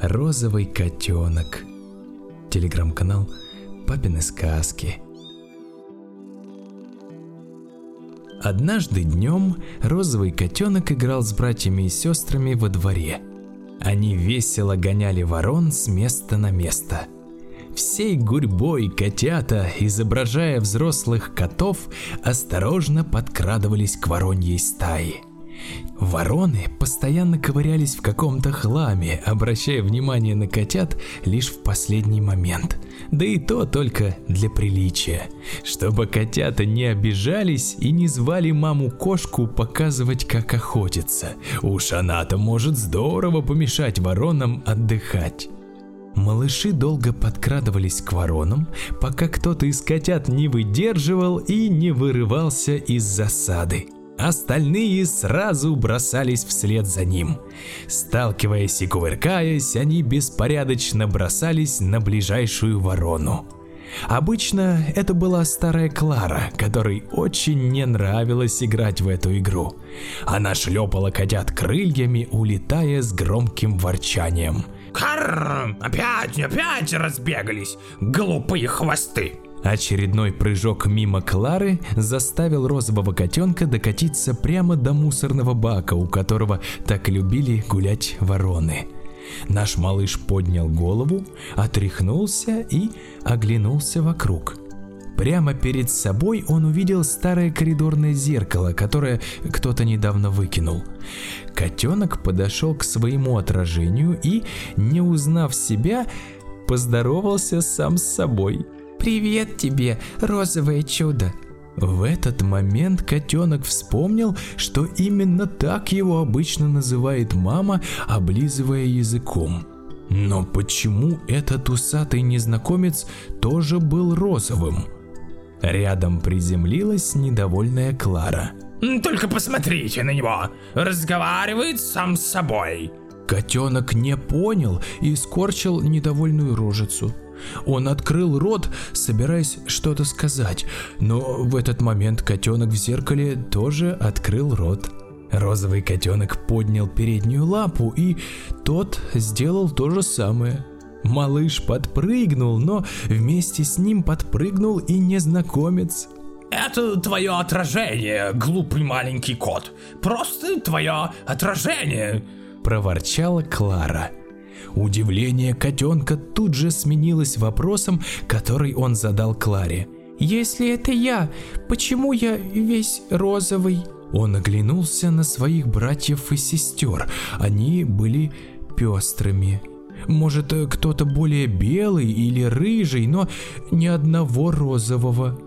Розовый котенок. Телеграм-канал Папины сказки. Однажды днем розовый котенок играл с братьями и сестрами во дворе. Они весело гоняли ворон с места на место. Всей гурьбой котята, изображая взрослых котов, осторожно подкрадывались к вороньей стае – Вороны постоянно ковырялись в каком-то хламе, обращая внимание на котят лишь в последний момент. Да и то только для приличия. Чтобы котята не обижались и не звали маму-кошку показывать, как охотиться. Уж она-то может здорово помешать воронам отдыхать. Малыши долго подкрадывались к воронам, пока кто-то из котят не выдерживал и не вырывался из засады. Остальные сразу бросались вслед за ним. Сталкиваясь и кувыркаясь, они беспорядочно бросались на ближайшую ворону. Обычно это была старая Клара, которой очень не нравилось играть в эту игру. Она шлепала котят крыльями, улетая с громким ворчанием. «Карр! Опять, опять разбегались! Глупые хвосты!» Очередной прыжок мимо Клары заставил розового котенка докатиться прямо до мусорного бака, у которого так любили гулять вороны. Наш малыш поднял голову, отряхнулся и оглянулся вокруг. Прямо перед собой он увидел старое коридорное зеркало, которое кто-то недавно выкинул. Котенок подошел к своему отражению и, не узнав себя, поздоровался сам с собой – Привет тебе, розовое чудо. В этот момент котенок вспомнил, что именно так его обычно называет мама, облизывая языком. Но почему этот усатый незнакомец тоже был розовым? Рядом приземлилась недовольная Клара. «Только посмотрите на него! Разговаривает сам с собой!» Котенок не понял и скорчил недовольную рожицу. Он открыл рот, собираясь что-то сказать, но в этот момент котенок в зеркале тоже открыл рот. Розовый котенок поднял переднюю лапу, и тот сделал то же самое. Малыш подпрыгнул, но вместе с ним подпрыгнул и незнакомец. Это твое отражение, глупый маленький кот. Просто твое отражение. Проворчала Клара. Удивление котенка тут же сменилось вопросом, который он задал Кларе. «Если это я, почему я весь розовый?» Он оглянулся на своих братьев и сестер. Они были пестрыми. Может, кто-то более белый или рыжий, но ни одного розового.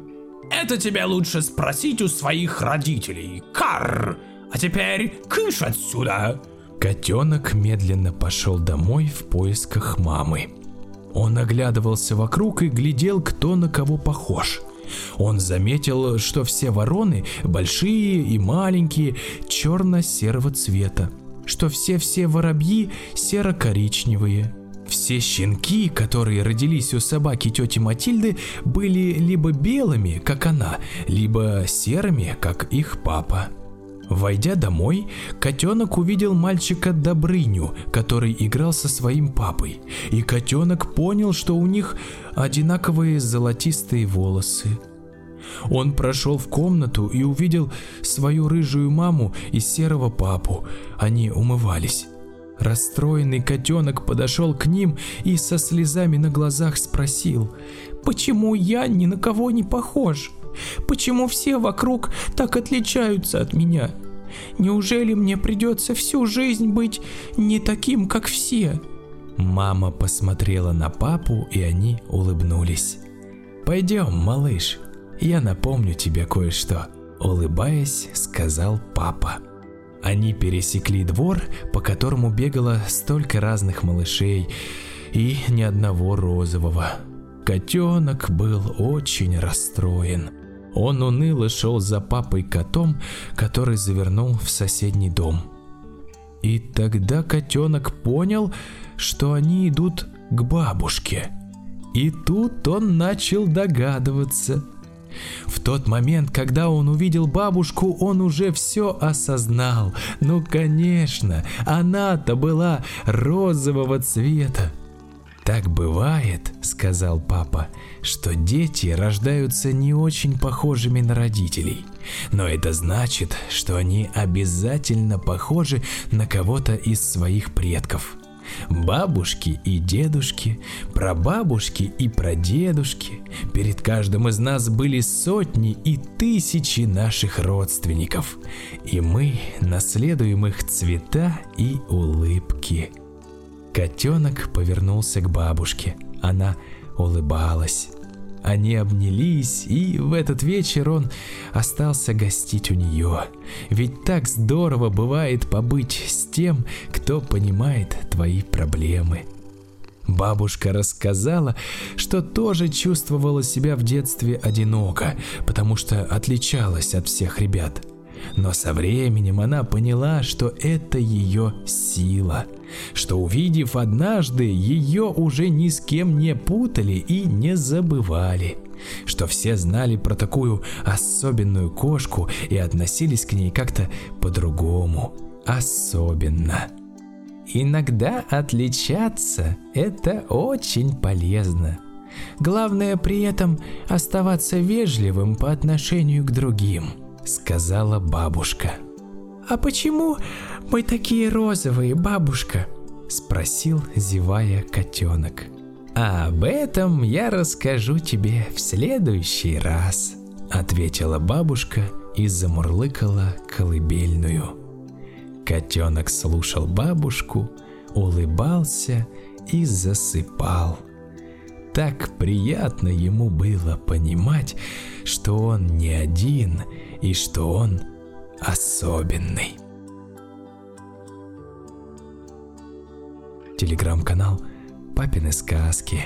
Это тебе лучше спросить у своих родителей. Карр! А теперь кыш отсюда! Котенок медленно пошел домой в поисках мамы. Он оглядывался вокруг и глядел, кто на кого похож. Он заметил, что все вороны, большие и маленькие, черно-серого цвета, что все-все воробьи серо-коричневые. Все щенки, которые родились у собаки тети Матильды, были либо белыми, как она, либо серыми, как их папа. Войдя домой, котенок увидел мальчика Добрыню, который играл со своим папой. И котенок понял, что у них одинаковые золотистые волосы. Он прошел в комнату и увидел свою рыжую маму и серого папу. Они умывались. Расстроенный котенок подошел к ним и со слезами на глазах спросил, «Почему я ни на кого не похож?» Почему все вокруг так отличаются от меня? Неужели мне придется всю жизнь быть не таким, как все?» Мама посмотрела на папу, и они улыбнулись. «Пойдем, малыш, я напомню тебе кое-что», — улыбаясь, сказал папа. Они пересекли двор, по которому бегало столько разных малышей, и ни одного розового. Котенок был очень расстроен. Он уныло шел за папой котом, который завернул в соседний дом. И тогда котенок понял, что они идут к бабушке. И тут он начал догадываться. В тот момент, когда он увидел бабушку, он уже все осознал. Ну, конечно, она-то была розового цвета. «Так бывает», — сказал папа, — «что дети рождаются не очень похожими на родителей. Но это значит, что они обязательно похожи на кого-то из своих предков. Бабушки и дедушки, прабабушки и прадедушки. Перед каждым из нас были сотни и тысячи наших родственников. И мы наследуем их цвета и улыбки». Котенок повернулся к бабушке. Она улыбалась. Они обнялись, и в этот вечер он остался гостить у нее. Ведь так здорово бывает побыть с тем, кто понимает твои проблемы. Бабушка рассказала, что тоже чувствовала себя в детстве одиноко, потому что отличалась от всех ребят – но со временем она поняла, что это ее сила, что увидев однажды, ее уже ни с кем не путали и не забывали, что все знали про такую особенную кошку и относились к ней как-то по-другому, особенно. Иногда отличаться – это очень полезно. Главное при этом оставаться вежливым по отношению к другим – сказала бабушка. «А почему мы такие розовые, бабушка?» Спросил, зевая котенок. «А об этом я расскажу тебе в следующий раз», ответила бабушка и замурлыкала колыбельную. Котенок слушал бабушку, улыбался и засыпал. Так приятно ему было понимать, что он не один и что он особенный. Телеграм-канал «Папины сказки»